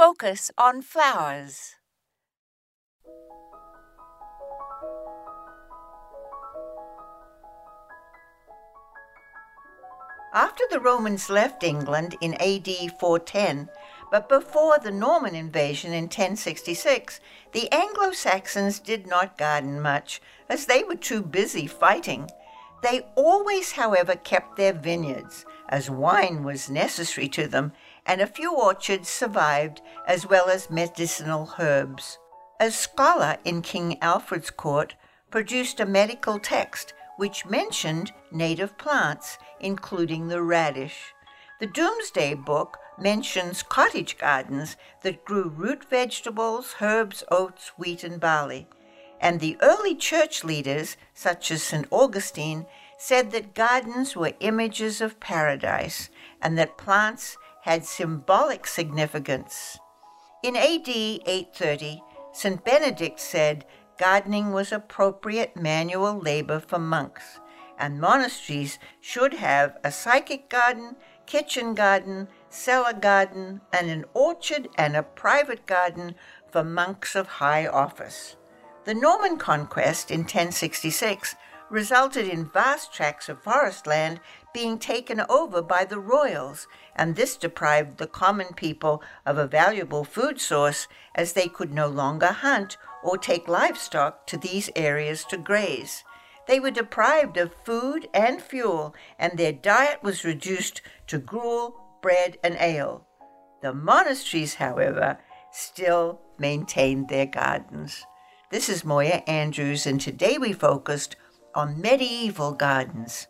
focus on flowers. After the Romans left England in AD 410, but before the Norman invasion in 1066, the Anglo Saxons did not garden much, as they were too busy fighting. They always, however, kept their vineyards, as wine was necessary to them, and a few orchards survived, as well as medicinal herbs. A scholar in King Alfred's court produced a medical text which mentioned native plants, including the radish. The Domesday Book mentions cottage gardens that grew root vegetables, herbs, oats, wheat, and barley. And the early church leaders, such as St. Augustine, said that gardens were images of paradise and that plants had symbolic significance. In AD 830, St. Benedict said gardening was appropriate manual labor for monks, and monasteries should have a psychic garden, kitchen garden, cellar garden, and an orchard and a private garden for monks of high office. The Norman conquest in 1066 resulted in vast tracts of forest land being taken over by the royals, and this deprived the common people of a valuable food source as they could no longer hunt or take livestock to these areas to graze. They were deprived of food and fuel, and their diet was reduced to gruel, bread, and ale. The monasteries, however, still maintained their gardens. This is Moya Andrews, and today we focused on medieval gardens.